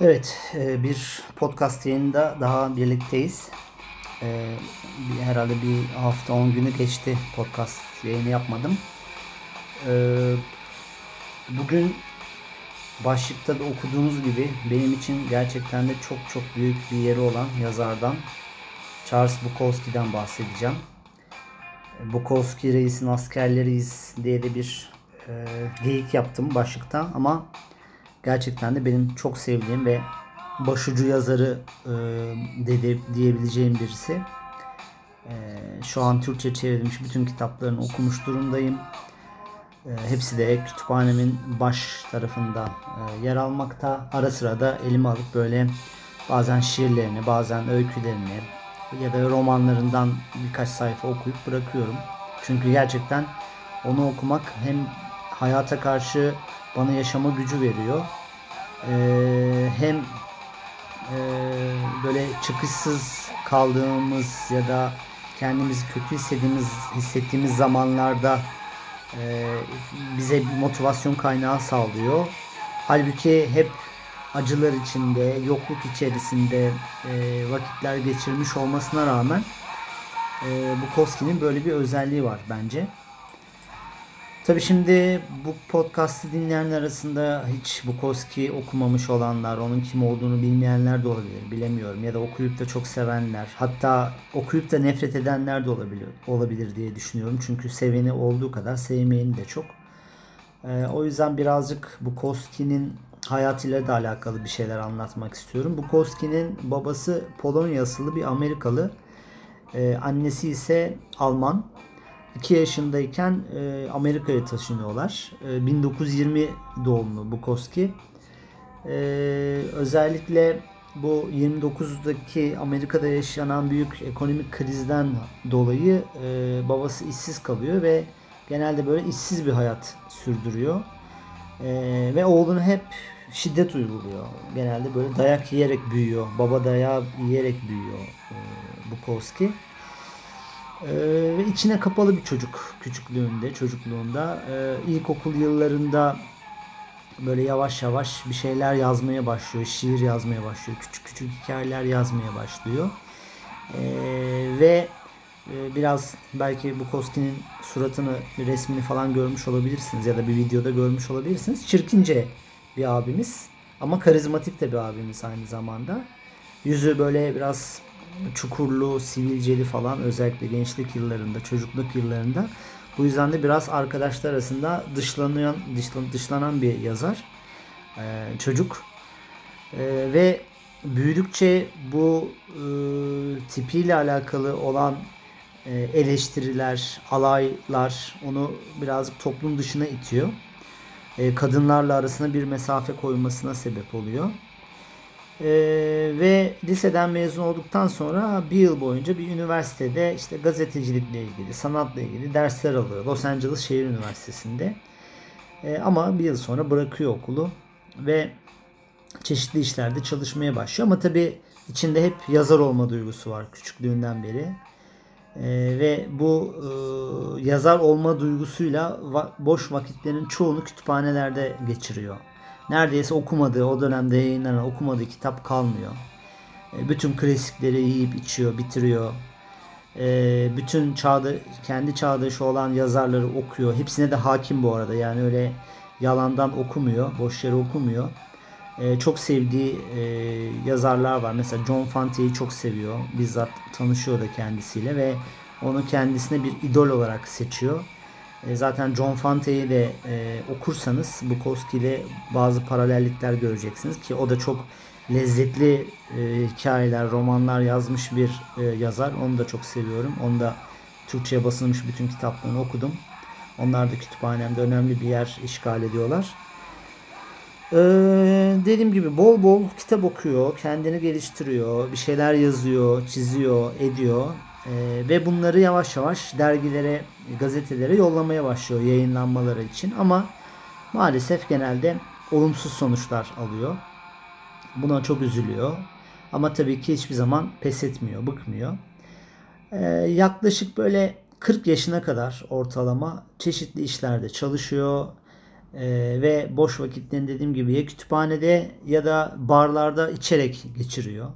Evet, e, bir podcast yayında daha birlikteyiz. E, Herhalde bir hafta 10 günü geçti podcast yayını yapmadım. E, Bugün başlıkta da okuduğunuz gibi benim için gerçekten de çok çok büyük bir yeri olan yazardan Charles Bukowski'den bahsedeceğim. Bukowski Reis'in askerleriyiz diye de bir geyik yaptım başlıkta ama gerçekten de benim çok sevdiğim ve başucu yazarı e, dedi diyebileceğim birisi. E, şu an Türkçe çevrilmiş bütün kitaplarını okumuş durumdayım. E, hepsi de kütüphanemin baş tarafında e, yer almakta. Ara sıra da elime alıp böyle bazen şiirlerini, bazen öykülerini ya da romanlarından birkaç sayfa okuyup bırakıyorum. Çünkü gerçekten onu okumak hem hayata karşı bana yaşama gücü veriyor. Ee, hem e, böyle çıkışsız kaldığımız ya da kendimizi kötü hissettiğimiz hissettiğimiz zamanlarda e, bize bir motivasyon kaynağı sağlıyor. Halbuki hep acılar içinde, yokluk içerisinde e, vakitler geçirmiş olmasına rağmen e, Bukowski'nin böyle bir özelliği var bence. Tabi şimdi bu podcast'ı dinleyenler arasında hiç Bukowski okumamış olanlar, onun kim olduğunu bilmeyenler de olabilir, bilemiyorum. Ya da okuyup da çok sevenler, hatta okuyup da nefret edenler de olabilir, olabilir diye düşünüyorum. Çünkü seveni olduğu kadar sevmeyeni de çok. Ee, o yüzden birazcık Bukowski'nin hayatıyla da alakalı bir şeyler anlatmak istiyorum. Bukowski'nin babası Polonya asıllı bir Amerikalı. Ee, annesi ise Alman. 2 yaşındayken e, Amerika'ya taşınıyorlar. E, 1920 doğumlu Bukowski. E, özellikle bu 29'daki Amerika'da yaşanan büyük ekonomik krizden dolayı e, babası işsiz kalıyor ve genelde böyle işsiz bir hayat sürdürüyor. E, ve oğlunu hep şiddet uyguluyor. Genelde böyle dayak yiyerek büyüyor. Baba dayağı yiyerek büyüyor e, Bukowski. Ee, ve içine kapalı bir çocuk küçüklüğünde, çocukluğunda. Ee, ilkokul yıllarında böyle yavaş yavaş bir şeyler yazmaya başlıyor, şiir yazmaya başlıyor, küçük küçük hikayeler yazmaya başlıyor. Ee, ve e, biraz belki Bukowski'nin suratını, bir resmini falan görmüş olabilirsiniz ya da bir videoda görmüş olabilirsiniz. Çirkince bir abimiz ama karizmatik de bir abimiz aynı zamanda. Yüzü böyle biraz çukurlu, sivilceli falan özellikle gençlik yıllarında, çocukluk yıllarında. Bu yüzden de biraz arkadaşlar arasında dışlanan, dışlan, dışlanan bir yazar. Ee, çocuk. Ee, ve büyüdükçe bu e, tipiyle alakalı olan e, eleştiriler, alaylar onu birazcık toplum dışına itiyor. E, kadınlarla arasına bir mesafe koymasına sebep oluyor. Ee, ve liseden mezun olduktan sonra bir yıl boyunca bir üniversitede işte gazetecilikle ilgili, sanatla ilgili dersler alıyor. Los Angeles Şehir Üniversitesi'nde. Ee, ama bir yıl sonra bırakıyor okulu ve çeşitli işlerde çalışmaya başlıyor. Ama tabii içinde hep yazar olma duygusu var küçüklüğünden beri. Ee, ve bu e, yazar olma duygusuyla va- boş vakitlerin çoğunu kütüphanelerde geçiriyor neredeyse okumadığı o dönemde yayınlanan okumadığı kitap kalmıyor. E, bütün klasikleri yiyip içiyor, bitiriyor. E, bütün çağda kendi çağdaşı olan yazarları okuyor. Hepsine de hakim bu arada. Yani öyle yalandan okumuyor, boş yere okumuyor. E, çok sevdiği yazarlar var. Mesela John Fante'yi çok seviyor. Bizzat tanışıyor da kendisiyle ve onu kendisine bir idol olarak seçiyor. E, zaten John Fante'yi de e, okursanız Bukowski ile bazı paralellikler göreceksiniz ki o da çok lezzetli e, hikayeler, romanlar yazmış bir e, yazar. Onu da çok seviyorum. Onu da Türkçe'ye basılmış bütün kitaplarını okudum. Onlar da kütüphanemde önemli bir yer işgal ediyorlar. Ee, dediğim gibi bol bol kitap okuyor, kendini geliştiriyor, bir şeyler yazıyor, çiziyor, ediyor. Ee, ve bunları yavaş yavaş dergilere, gazetelere yollamaya başlıyor yayınlanmaları için. Ama maalesef genelde olumsuz sonuçlar alıyor. Buna çok üzülüyor. Ama tabii ki hiçbir zaman pes etmiyor, bıkmıyor. Ee, yaklaşık böyle 40 yaşına kadar ortalama çeşitli işlerde çalışıyor. Ee, ve boş vakitlerini dediğim gibi ya kütüphanede ya da barlarda içerek geçiriyor.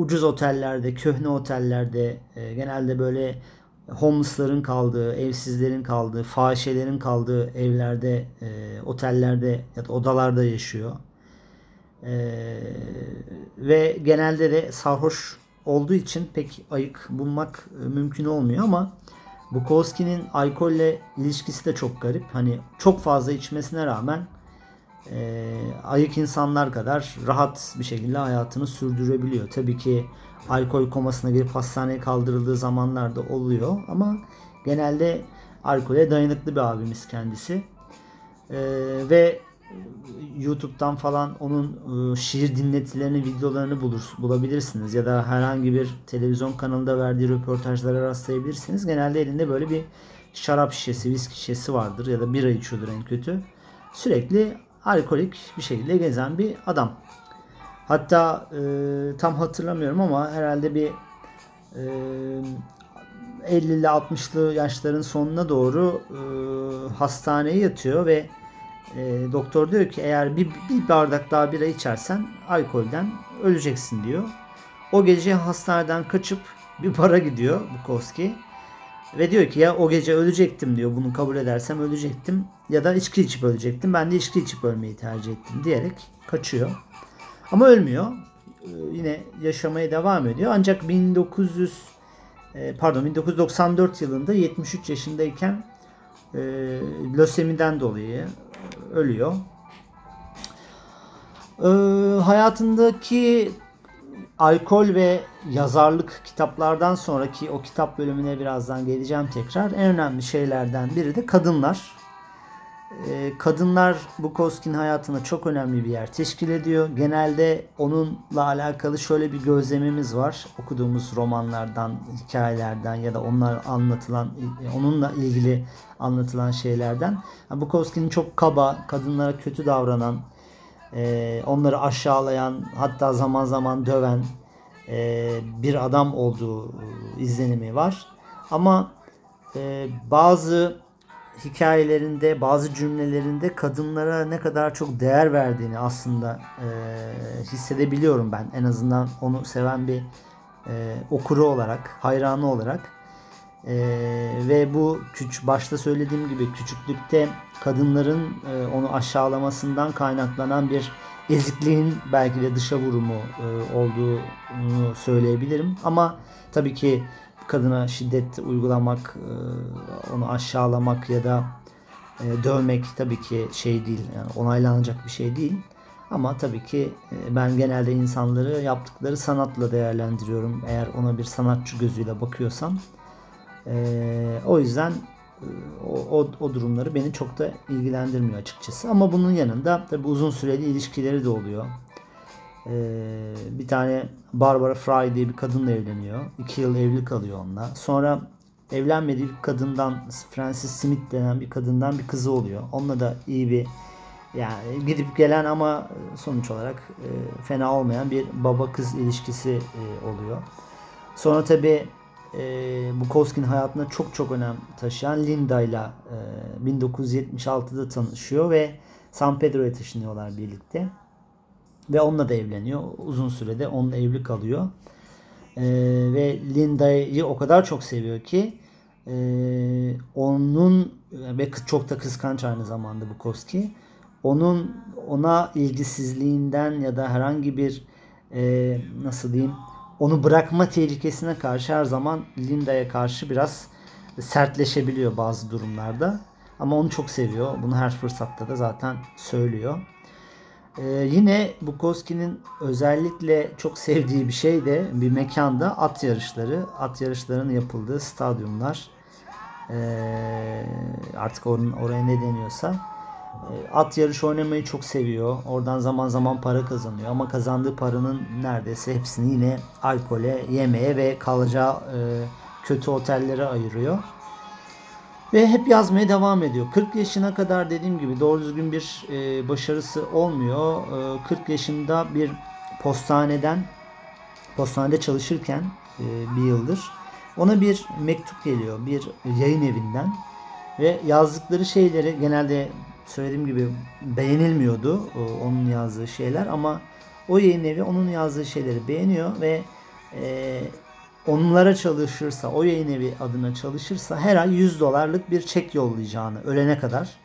Ucuz otellerde, köhne otellerde, e, genelde böyle homeless'ların kaldığı, evsizlerin kaldığı, fahişelerin kaldığı evlerde, e, otellerde ya da odalarda yaşıyor. E, ve genelde de sarhoş olduğu için pek ayık bulmak e, mümkün olmuyor ama Bukowski'nin alkolle ilişkisi de çok garip. Hani çok fazla içmesine rağmen e, ayık insanlar kadar rahat bir şekilde hayatını sürdürebiliyor. Tabii ki alkol komasına girip hastaneye kaldırıldığı zamanlar da oluyor ama genelde alkole dayanıklı bir abimiz kendisi. E, ve YouTube'dan falan onun e, şiir dinletilerini, videolarını bulur, bulabilirsiniz ya da herhangi bir televizyon kanalında verdiği röportajlara rastlayabilirsiniz. Genelde elinde böyle bir şarap şişesi, viski şişesi vardır ya da bira içiyordur en kötü. Sürekli alkolik bir şekilde gezen bir adam. Hatta e, tam hatırlamıyorum ama herhalde bir e, 50'li 60'lı yaşların sonuna doğru e, hastaneye yatıyor ve e, doktor diyor ki eğer bir, bir bardak daha bira içersen alkolden öleceksin diyor. O gece hastaneden kaçıp bir bara gidiyor Bukowski. Ve diyor ki ya o gece ölecektim diyor bunu kabul edersem ölecektim. Ya da içki içip ölecektim. Ben de içki içip ölmeyi tercih ettim diyerek kaçıyor. Ama ölmüyor. Ee, yine yaşamaya devam ediyor. Ancak 1900 e, pardon 1994 yılında 73 yaşındayken e, lösemiden dolayı ölüyor. Ee, hayatındaki alkol ve yazarlık kitaplardan sonraki o kitap bölümüne birazdan geleceğim tekrar. En önemli şeylerden biri de kadınlar. Ee, kadınlar Bukowski'nin hayatına çok önemli bir yer teşkil ediyor. Genelde onunla alakalı şöyle bir gözlemimiz var. Okuduğumuz romanlardan, hikayelerden ya da onlar anlatılan, onunla ilgili anlatılan şeylerden. Bukowski'nin çok kaba, kadınlara kötü davranan, e, onları aşağılayan, hatta zaman zaman döven e, bir adam olduğu izlenimi var. Ama e, bazı hikayelerinde, bazı cümlelerinde kadınlara ne kadar çok değer verdiğini aslında e, hissedebiliyorum ben. En azından onu seven bir e, okuru olarak, hayranı olarak. E, ve bu küç başta söylediğim gibi küçüklükte kadınların e, onu aşağılamasından kaynaklanan bir ezikliğin belki de dışa vurumu e, olduğunu söyleyebilirim. Ama tabii ki kadına şiddet uygulamak, e, onu aşağılamak ya da e, dövmek tabii ki şey değil, yani onaylanacak bir şey değil. Ama tabii ki e, ben genelde insanları yaptıkları sanatla değerlendiriyorum. Eğer ona bir sanatçı gözüyle bakıyorsam. O yüzden o, o, o durumları beni çok da ilgilendirmiyor açıkçası. Ama bunun yanında tabii uzun süreli ilişkileri de oluyor. Ee, bir tane Barbara Fry diye bir kadınla evleniyor. İki yıl evli kalıyor onunla. Sonra evlenmediği bir kadından Francis Smith denen bir kadından bir kızı oluyor. Onunla da iyi bir yani gidip gelen ama sonuç olarak e, fena olmayan bir baba kız ilişkisi e, oluyor. Sonra tabi e, Bukowski'nin hayatında çok çok önem taşıyan Linda ile 1976'da tanışıyor ve San Pedro'ya taşınıyorlar birlikte. Ve onunla da evleniyor. Uzun sürede onunla evli kalıyor. Ee, ve Linda'yı o kadar çok seviyor ki e, onun ve çok da kıskanç aynı zamanda Bukowski. Onun ona ilgisizliğinden ya da herhangi bir e, nasıl diyeyim onu bırakma tehlikesine karşı her zaman Linda'ya karşı biraz sertleşebiliyor bazı durumlarda. Ama onu çok seviyor. Bunu her fırsatta da zaten söylüyor. Ee, yine Bukowski'nin özellikle çok sevdiği bir şey de bir mekanda at yarışları. At yarışlarının yapıldığı stadyumlar. Ee, artık or- oraya ne deniyorsa. Ee, at yarış oynamayı çok seviyor. Oradan zaman zaman para kazanıyor. Ama kazandığı paranın neredeyse hepsini yine alkole, yemeğe ve kalacağı e, kötü otellere ayırıyor. Ve hep yazmaya devam ediyor. 40 yaşına kadar dediğim gibi doğru düzgün bir e, başarısı olmuyor. E, 40 yaşında bir postaneden postanede çalışırken e, bir yıldır ona bir mektup geliyor bir yayın evinden ve yazdıkları şeyleri genelde söylediğim gibi beğenilmiyordu o, onun yazdığı şeyler ama o yayın evi onun yazdığı şeyleri beğeniyor ve e, onlara çalışırsa, o yayın evi adına çalışırsa her ay 100 dolarlık bir çek yollayacağını, ölene kadar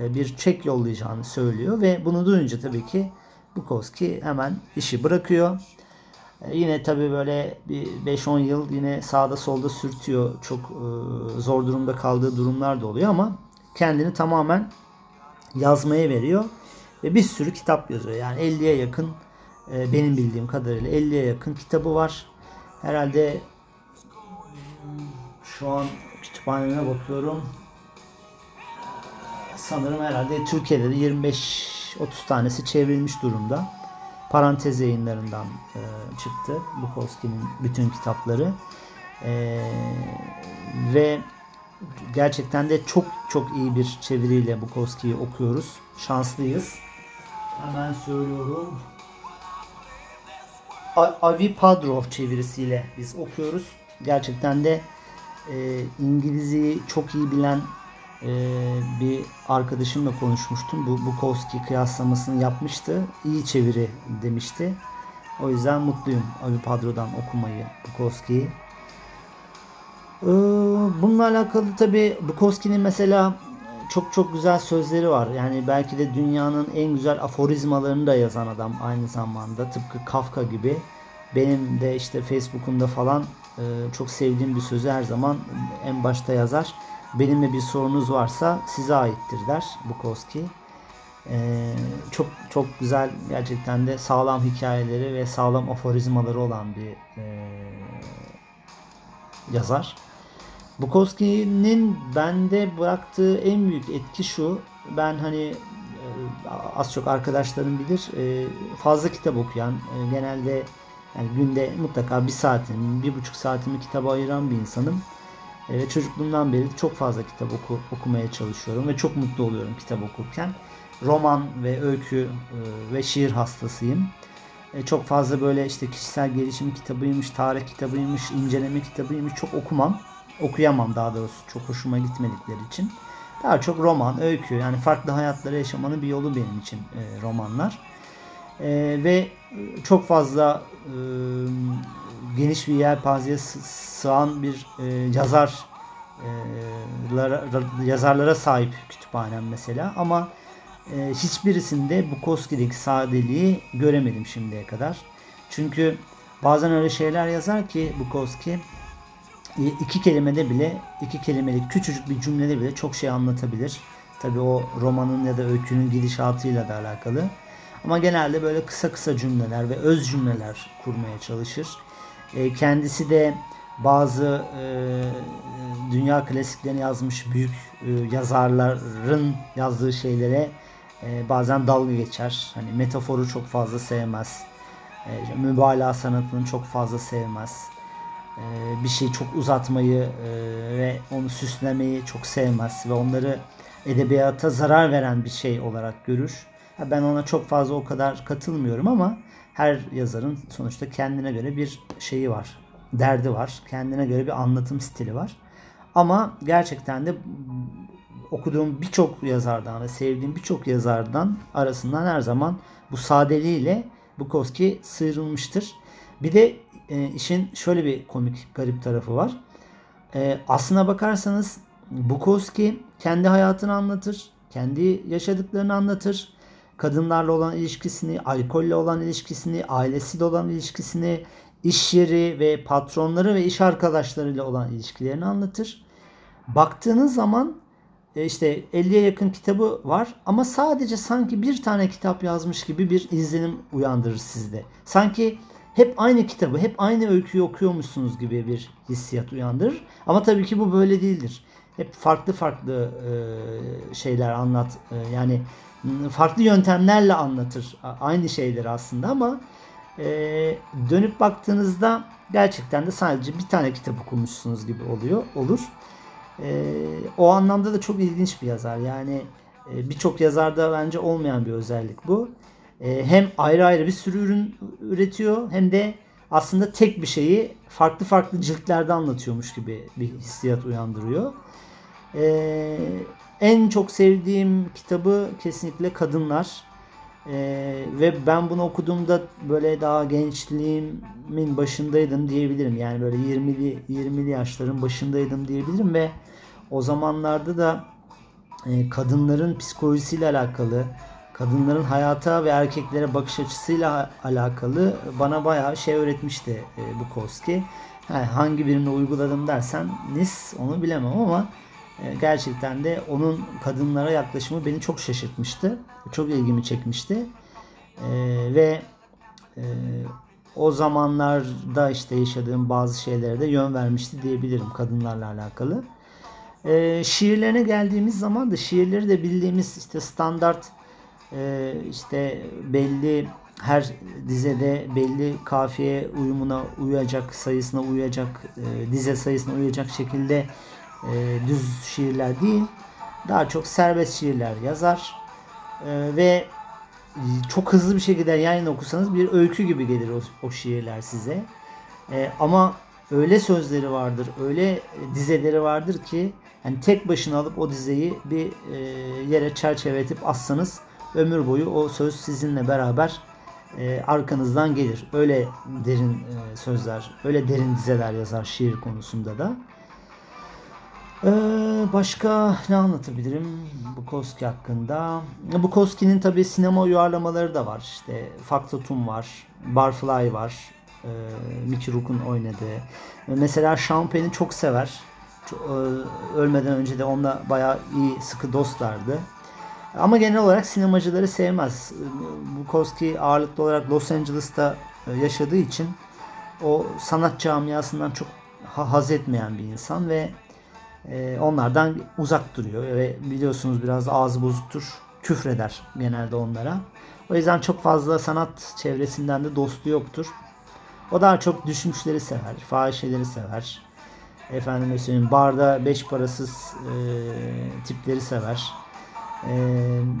e, bir çek yollayacağını söylüyor ve bunu duyunca tabii ki Bukowski hemen işi bırakıyor. E, yine tabii böyle bir 5-10 yıl yine sağda solda sürtüyor. Çok e, zor durumda kaldığı durumlar da oluyor ama kendini tamamen yazmaya veriyor ve bir sürü kitap yazıyor. Yani 50'ye yakın benim bildiğim kadarıyla 50'ye yakın kitabı var. Herhalde şu an kütüphaneme bakıyorum. Sanırım herhalde Türkiye'de de 25-30 tanesi çevrilmiş durumda. Parantez yayınlarından e, çıktı Bukowski'nin bütün kitapları. E, ve gerçekten de çok çok iyi bir çeviriyle Bukowski'yi okuyoruz. Şanslıyız. Hemen söylüyorum. Avi Padro çevirisiyle biz okuyoruz. Gerçekten de e, İngilizceyi çok iyi bilen e, bir arkadaşımla konuşmuştum. Bu Bukowski kıyaslamasını yapmıştı. İyi çeviri demişti. O yüzden mutluyum Avi Padro'dan okumayı Bukowski'yi. Ee, bununla alakalı tabi Bukowski'nin mesela çok çok güzel sözleri var. Yani belki de dünyanın en güzel aforizmalarını da yazan adam aynı zamanda. Tıpkı Kafka gibi. Benim de işte Facebook'umda falan e, çok sevdiğim bir sözü her zaman en başta yazar. Benimle bir sorunuz varsa size aittir der Bukowski. Ee, çok çok güzel gerçekten de sağlam hikayeleri ve sağlam aforizmaları olan bir e, yazar. Bukowski'nin bende bıraktığı en büyük etki şu. Ben hani e, az çok arkadaşlarım bilir e, fazla kitap okuyan e, genelde yani günde mutlaka bir saatimi, bir buçuk saatimi kitaba ayıran bir insanım. Ve çocukluğumdan beri çok fazla kitap oku, okumaya çalışıyorum ve çok mutlu oluyorum kitap okurken. Roman ve öykü ve şiir hastasıyım. Çok fazla böyle işte kişisel gelişim kitabıymış, tarih kitabıymış, inceleme kitabıymış çok okumam okuyamam daha doğrusu çok hoşuma gitmedikleri için. Daha çok roman, öykü yani farklı hayatları yaşamanın bir yolu benim için e, romanlar. E, ve çok fazla e, geniş bir yelpazeye sığan bir e, yazar e, lara, yazarlara sahip kütüphanem mesela ama e, hiçbirisinde Bukowski'deki sadeliği göremedim şimdiye kadar. Çünkü bazen öyle şeyler yazar ki Bukowski iki kelimede bile iki kelimelik küçücük bir cümlede bile çok şey anlatabilir. Tabi o romanın ya da öykünün gidişatıyla da alakalı. Ama genelde böyle kısa kısa cümleler ve öz cümleler kurmaya çalışır. E, kendisi de bazı e, dünya klasiklerini yazmış büyük e, yazarların yazdığı şeylere e, bazen dalga geçer. Hani metaforu çok fazla sevmez. E, mübalağa sanatını çok fazla sevmez bir şeyi çok uzatmayı e, ve onu süslemeyi çok sevmez ve onları edebiyata zarar veren bir şey olarak görür. Ben ona çok fazla o kadar katılmıyorum ama her yazarın sonuçta kendine göre bir şeyi var, derdi var, kendine göre bir anlatım stili var. Ama gerçekten de okuduğum birçok yazardan ve sevdiğim birçok yazardan arasından her zaman bu sadeliğiyle Bukowski sıyrılmıştır. Bir de e, işin şöyle bir komik garip tarafı var. E, aslına bakarsanız Bukowski kendi hayatını anlatır. Kendi yaşadıklarını anlatır. Kadınlarla olan ilişkisini, alkolle olan ilişkisini, ailesiyle olan ilişkisini, iş yeri ve patronları ve iş arkadaşlarıyla olan ilişkilerini anlatır. Baktığınız zaman e, işte 50'ye yakın kitabı var ama sadece sanki bir tane kitap yazmış gibi bir izlenim uyandırır sizde. Sanki hep aynı kitabı, hep aynı öyküyü okuyormuşsunuz gibi bir hissiyat uyandırır. Ama tabii ki bu böyle değildir. Hep farklı farklı şeyler anlat. Yani farklı yöntemlerle anlatır aynı şeyleri aslında ama dönüp baktığınızda gerçekten de sadece bir tane kitap okumuşsunuz gibi oluyor olur. O anlamda da çok ilginç bir yazar. Yani birçok yazarda bence olmayan bir özellik bu. Ee, hem ayrı ayrı bir sürü ürün üretiyor hem de aslında tek bir şeyi farklı farklı ciltlerde anlatıyormuş gibi bir hissiyat uyandırıyor. Ee, en çok sevdiğim kitabı kesinlikle Kadınlar. Ee, ve ben bunu okuduğumda böyle daha gençliğimin başındaydım diyebilirim. Yani böyle 20'li 20'li yaşların başındaydım diyebilirim ve o zamanlarda da e, kadınların psikolojisiyle alakalı, kadınların hayata ve erkeklere bakış açısıyla alakalı bana bayağı şey öğretmişti e, Bukowski. Yani hangi birini uyguladım dersen nis onu bilemem ama e, gerçekten de onun kadınlara yaklaşımı beni çok şaşırtmıştı. Çok ilgimi çekmişti. E, ve e, o zamanlarda işte yaşadığım bazı şeylere de yön vermişti diyebilirim kadınlarla alakalı. E, şiirlerine geldiğimiz zaman da şiirleri de bildiğimiz işte standart e, işte belli her dizede belli kafiye uyumuna uyacak, sayısına uyacak, e, dize sayısına uyacak şekilde e, düz şiirler değil. Daha çok serbest şiirler yazar. E, ve çok hızlı bir şekilde yan okusanız bir öykü gibi gelir o, o şiirler size. E, ama öyle sözleri vardır, öyle dizeleri vardır ki yani tek başına alıp o dizeyi bir e, yere çerçeveletip assanız ömür boyu o söz sizinle beraber e, arkanızdan gelir. Öyle derin e, sözler, öyle derin dizeler yazar şiir konusunda da. Ee, başka ne anlatabilirim Bukowski hakkında? Bukowski'nin tabi sinema uyarlamaları da var. İşte Faktotum var, Barfly var, e, Mickey Rourke'un oynadığı. Mesela Champagne'i çok sever. E, ölmeden önce de onunla bayağı iyi, sıkı dostlardı. Ama genel olarak sinemacıları sevmez. Bukowski ağırlıklı olarak Los Angeles'ta e, yaşadığı için o sanat camiasından çok haz etmeyen bir insan ve e, onlardan uzak duruyor ve biliyorsunuz biraz ağzı bozuktur. Küfreder genelde onlara. O yüzden çok fazla sanat çevresinden de dostu yoktur. O daha çok düşmüşleri sever, fahişeleri sever. Efendim söyleyeyim barda beş parasız e, tipleri sever. E,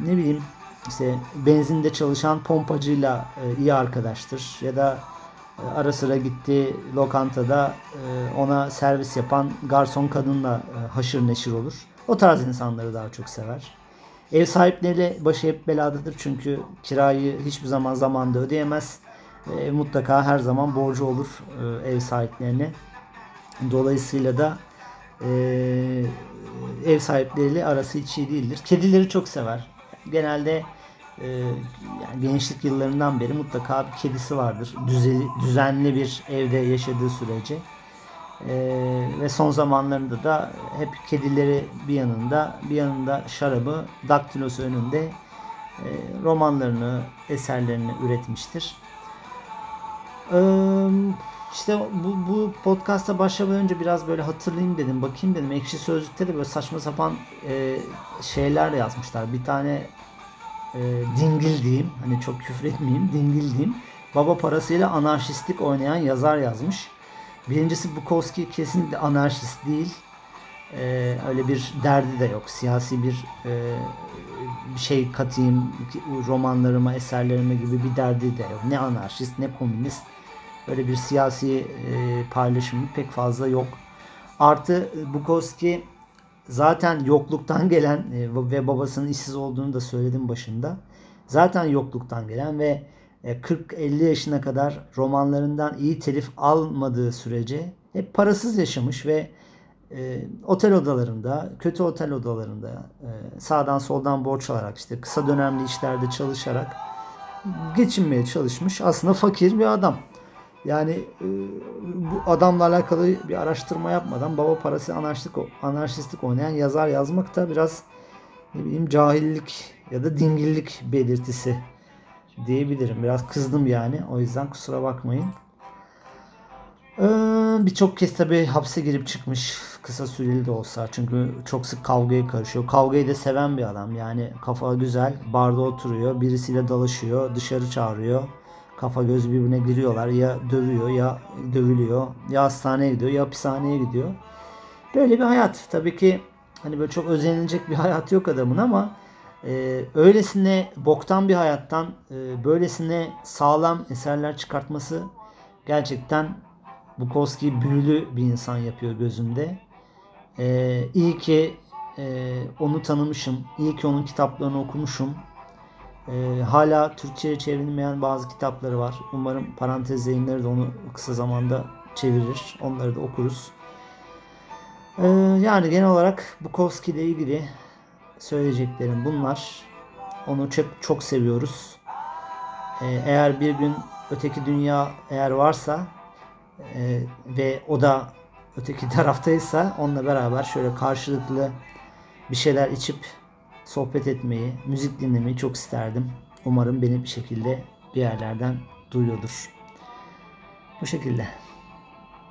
ne bileyim işte benzinde çalışan pompacıyla e, iyi arkadaştır ya da e, ara sıra gitti lokantada e, ona servis yapan garson kadınla e, haşır neşir olur. O tarz insanları daha çok sever. Ev sahipleriyle başı hep beladadır çünkü kirayı hiçbir zaman zamanda ödeyemez. mutlaka her zaman borcu olur ev sahiplerine. Dolayısıyla da ev sahipleriyle arası hiç iyi değildir. Kedileri çok sever. Genelde e, yani gençlik yıllarından beri mutlaka bir kedisi vardır. Düzeli, düzenli bir evde yaşadığı sürece. E, ve son zamanlarında da hep kedileri bir yanında, bir yanında şarabı, daktilosu önünde e, romanlarını, eserlerini üretmiştir. E, işte bu, bu podcast'a başlamadan önce biraz böyle hatırlayayım dedim, bakayım dedim. Ekşi Sözlük'te de böyle saçma sapan e, şeyler yazmışlar. Bir tane e, dingil diyeyim. Hani çok küfür etmeyeyim. Dingil diyeyim. Baba parasıyla anarşistlik oynayan yazar yazmış. Birincisi Bukowski kesinlikle anarşist değil. Ee, öyle bir derdi de yok. Siyasi bir e, şey katayım romanlarıma, eserlerime gibi bir derdi de yok. Ne anarşist ne komünist. Öyle bir siyasi e, paylaşımı pek fazla yok. Artı Bukowski zaten yokluktan gelen e, ve babasının işsiz olduğunu da söyledim başında. Zaten yokluktan gelen ve 40-50 e, yaşına kadar romanlarından iyi telif almadığı sürece hep parasız yaşamış ve e, otel odalarında, kötü otel odalarında e, sağdan soldan borç alarak işte kısa dönemli işlerde çalışarak geçinmeye çalışmış. Aslında fakir bir adam. Yani e, bu adamla alakalı bir araştırma yapmadan baba parası anarşistik, anarşistlik oynayan yazar yazmak da biraz ne bileyim cahillik ya da dingillik belirtisi diyebilirim. Biraz kızdım yani. O yüzden kusura bakmayın. Ee, Birçok kez tabi hapse girip çıkmış kısa süreli de olsa çünkü çok sık kavgaya karışıyor. Kavgayı da seven bir adam yani kafa güzel barda oturuyor birisiyle dalaşıyor dışarı çağırıyor kafa göz birbirine giriyorlar. Ya dövüyor ya dövülüyor. Ya hastaneye gidiyor ya hapishaneye gidiyor. Böyle bir hayat. Tabii ki hani böyle çok özenilecek bir hayat yok adamın ama e, öylesine boktan bir hayattan e, böylesine sağlam eserler çıkartması gerçekten Bukowski büyülü bir insan yapıyor gözümde. E, iyi ki e, onu tanımışım. İyi ki onun kitaplarını okumuşum. E, hala Türkçe'ye çevrilmeyen bazı kitapları var. Umarım parantez yayınları da onu kısa zamanda çevirir. Onları da okuruz. E, yani genel olarak Bukowski ile ilgili söyleyeceklerim bunlar. Onu çok çok seviyoruz. E, eğer bir gün öteki dünya eğer varsa e, ve o da öteki taraftaysa onunla beraber şöyle karşılıklı bir şeyler içip sohbet etmeyi, müzik dinlemeyi çok isterdim. Umarım beni bir şekilde bir yerlerden duyuyordur. Bu şekilde.